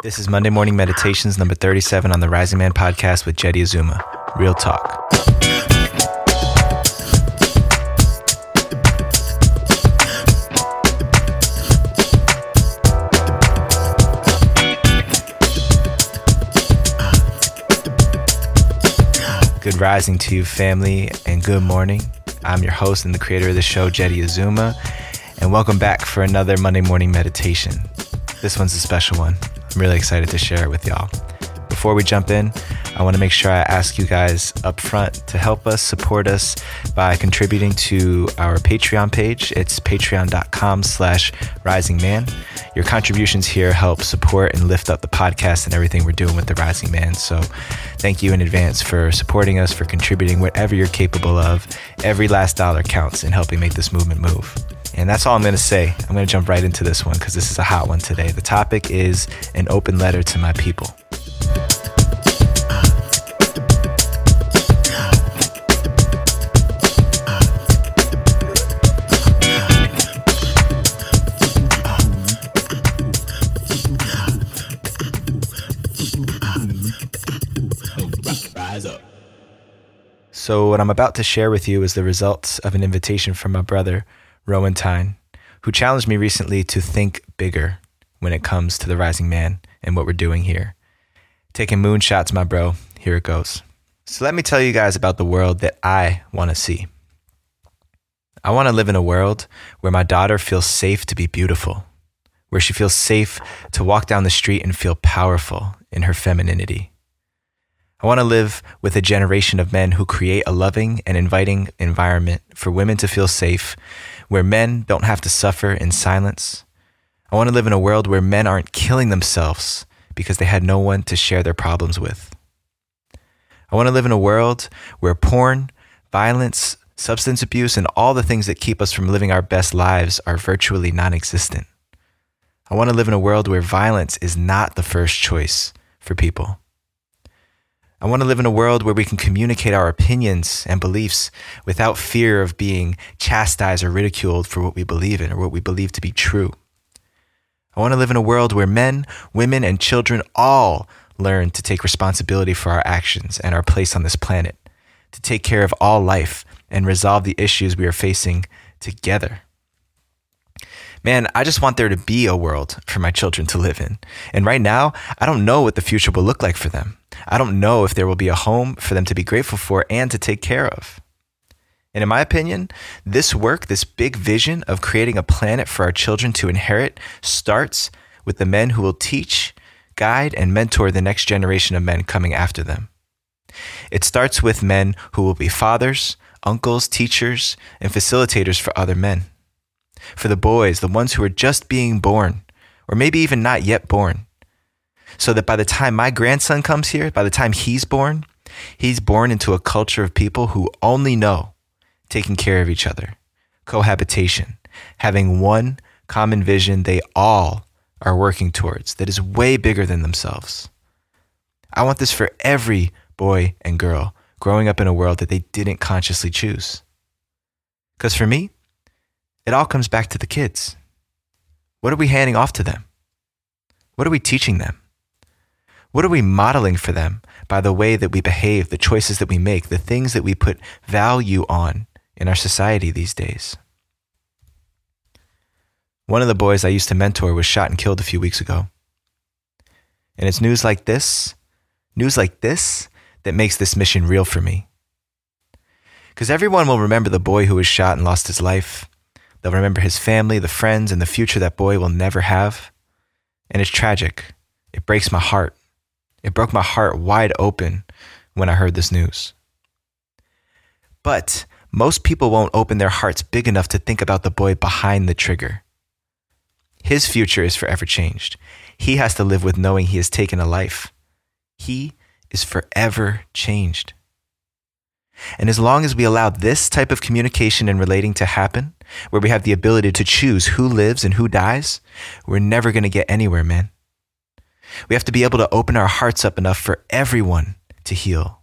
This is Monday Morning Meditations number 37 on the Rising Man podcast with Jeddy Azuma. Real talk. Good rising to you, family, and good morning. I'm your host and the creator of the show, Jeddy Azuma, and welcome back for another Monday morning meditation. This one's a special one. I'm really excited to share it with y'all. Before we jump in, I want to make sure I ask you guys up front to help us support us by contributing to our Patreon page. It's patreon.com slash rising man. Your contributions here help support and lift up the podcast and everything we're doing with the Rising Man. So thank you in advance for supporting us, for contributing whatever you're capable of. Every last dollar counts in helping make this movement move. And that's all I'm going to say. I'm going to jump right into this one because this is a hot one today. The topic is an open letter to my people. So, what I'm about to share with you is the results of an invitation from my brother, Rowan Tyne, who challenged me recently to think bigger when it comes to the rising man and what we're doing here. Taking moonshots, my bro. Here it goes. So, let me tell you guys about the world that I want to see. I want to live in a world where my daughter feels safe to be beautiful, where she feels safe to walk down the street and feel powerful in her femininity I want to live with a generation of men who create a loving and inviting environment for women to feel safe, where men don't have to suffer in silence. I want to live in a world where men aren't killing themselves because they had no one to share their problems with. I want to live in a world where porn, violence, substance abuse, and all the things that keep us from living our best lives are virtually non existent. I want to live in a world where violence is not the first choice for people. I want to live in a world where we can communicate our opinions and beliefs without fear of being chastised or ridiculed for what we believe in or what we believe to be true. I want to live in a world where men, women, and children all learn to take responsibility for our actions and our place on this planet, to take care of all life and resolve the issues we are facing together. Man, I just want there to be a world for my children to live in. And right now, I don't know what the future will look like for them. I don't know if there will be a home for them to be grateful for and to take care of. And in my opinion, this work, this big vision of creating a planet for our children to inherit, starts with the men who will teach, guide, and mentor the next generation of men coming after them. It starts with men who will be fathers, uncles, teachers, and facilitators for other men. For the boys, the ones who are just being born, or maybe even not yet born, so that by the time my grandson comes here, by the time he's born, he's born into a culture of people who only know taking care of each other, cohabitation, having one common vision they all are working towards that is way bigger than themselves. I want this for every boy and girl growing up in a world that they didn't consciously choose. Because for me, it all comes back to the kids. What are we handing off to them? What are we teaching them? What are we modeling for them by the way that we behave, the choices that we make, the things that we put value on in our society these days? One of the boys I used to mentor was shot and killed a few weeks ago. And it's news like this, news like this, that makes this mission real for me. Because everyone will remember the boy who was shot and lost his life. They'll remember his family, the friends, and the future that boy will never have. And it's tragic. It breaks my heart. It broke my heart wide open when I heard this news. But most people won't open their hearts big enough to think about the boy behind the trigger. His future is forever changed. He has to live with knowing he has taken a life. He is forever changed. And as long as we allow this type of communication and relating to happen, where we have the ability to choose who lives and who dies, we're never going to get anywhere, man. We have to be able to open our hearts up enough for everyone to heal,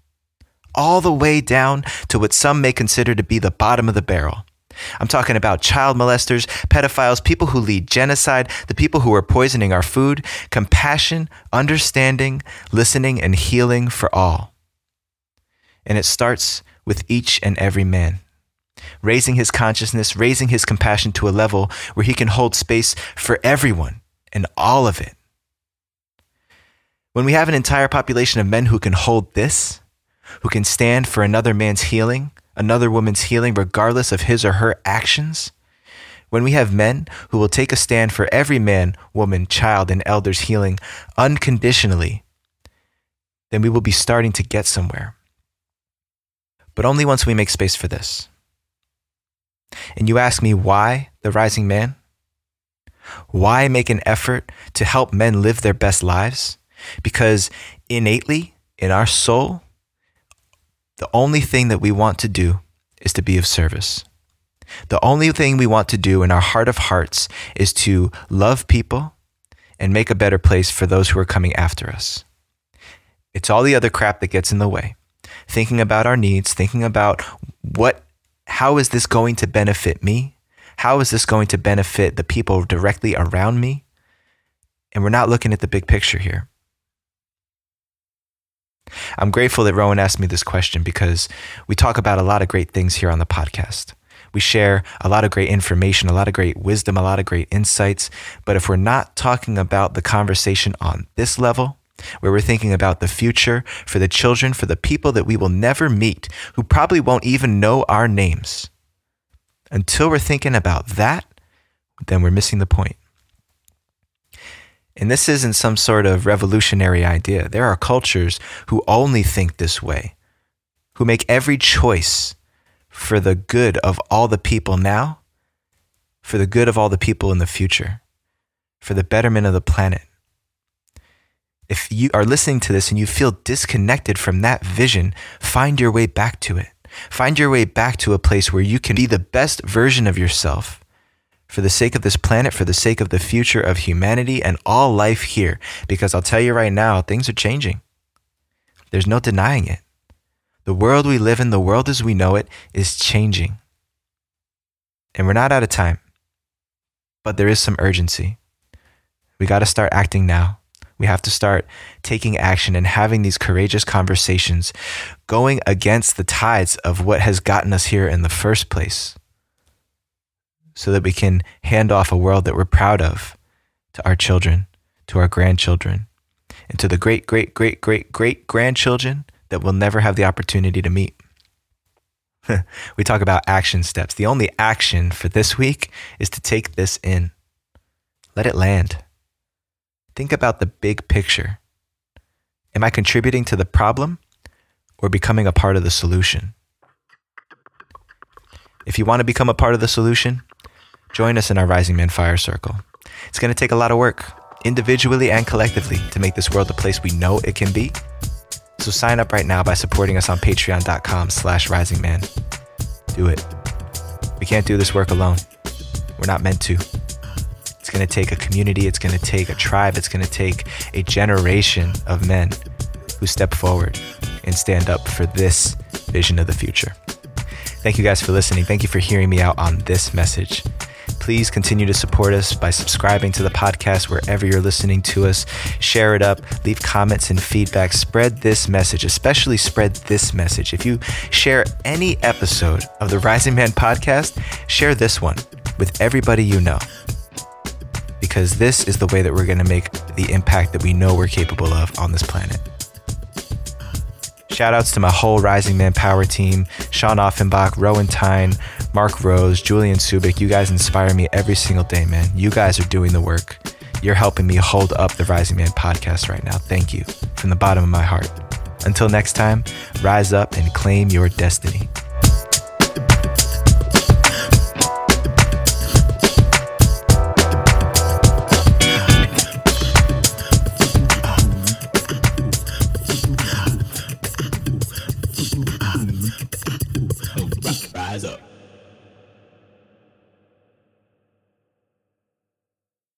all the way down to what some may consider to be the bottom of the barrel, I'm talking about child molesters, pedophiles, people who lead genocide, the people who are poisoning our food, compassion, understanding, listening, and healing for all. And it starts with each and every man. Raising his consciousness, raising his compassion to a level where he can hold space for everyone and all of it. When we have an entire population of men who can hold this, who can stand for another man's healing, another woman's healing, regardless of his or her actions, when we have men who will take a stand for every man, woman, child, and elder's healing unconditionally, then we will be starting to get somewhere. But only once we make space for this. And you ask me why the rising man? Why make an effort to help men live their best lives? Because innately, in our soul, the only thing that we want to do is to be of service. The only thing we want to do in our heart of hearts is to love people and make a better place for those who are coming after us. It's all the other crap that gets in the way. Thinking about our needs, thinking about what how is this going to benefit me? How is this going to benefit the people directly around me? And we're not looking at the big picture here. I'm grateful that Rowan asked me this question because we talk about a lot of great things here on the podcast. We share a lot of great information, a lot of great wisdom, a lot of great insights. But if we're not talking about the conversation on this level, where we're thinking about the future for the children, for the people that we will never meet, who probably won't even know our names, until we're thinking about that, then we're missing the point. And this isn't some sort of revolutionary idea. There are cultures who only think this way, who make every choice for the good of all the people now, for the good of all the people in the future, for the betterment of the planet. If you are listening to this and you feel disconnected from that vision, find your way back to it. Find your way back to a place where you can be the best version of yourself for the sake of this planet, for the sake of the future of humanity and all life here. Because I'll tell you right now, things are changing. There's no denying it. The world we live in, the world as we know it, is changing. And we're not out of time, but there is some urgency. We got to start acting now. We have to start taking action and having these courageous conversations, going against the tides of what has gotten us here in the first place so that we can hand off a world that we're proud of to our children, to our grandchildren, and to the great, great, great, great, great grandchildren that we'll never have the opportunity to meet. we talk about action steps. The only action for this week is to take this in, let it land. Think about the big picture. Am I contributing to the problem or becoming a part of the solution? If you want to become a part of the solution, Join us in our Rising Man Fire Circle. It's going to take a lot of work, individually and collectively, to make this world the place we know it can be. So sign up right now by supporting us on patreon.com slash risingman. Do it. We can't do this work alone. We're not meant to. It's going to take a community. It's going to take a tribe. It's going to take a generation of men who step forward and stand up for this vision of the future. Thank you guys for listening. Thank you for hearing me out on this message. Please continue to support us by subscribing to the podcast wherever you're listening to us. Share it up, leave comments and feedback. Spread this message, especially spread this message. If you share any episode of the Rising Man podcast, share this one with everybody you know. Because this is the way that we're going to make the impact that we know we're capable of on this planet. Shout outs to my whole Rising Man Power team Sean Offenbach, Rowan Tyne, Mark Rose, Julian Subic. You guys inspire me every single day, man. You guys are doing the work. You're helping me hold up the Rising Man podcast right now. Thank you from the bottom of my heart. Until next time, rise up and claim your destiny.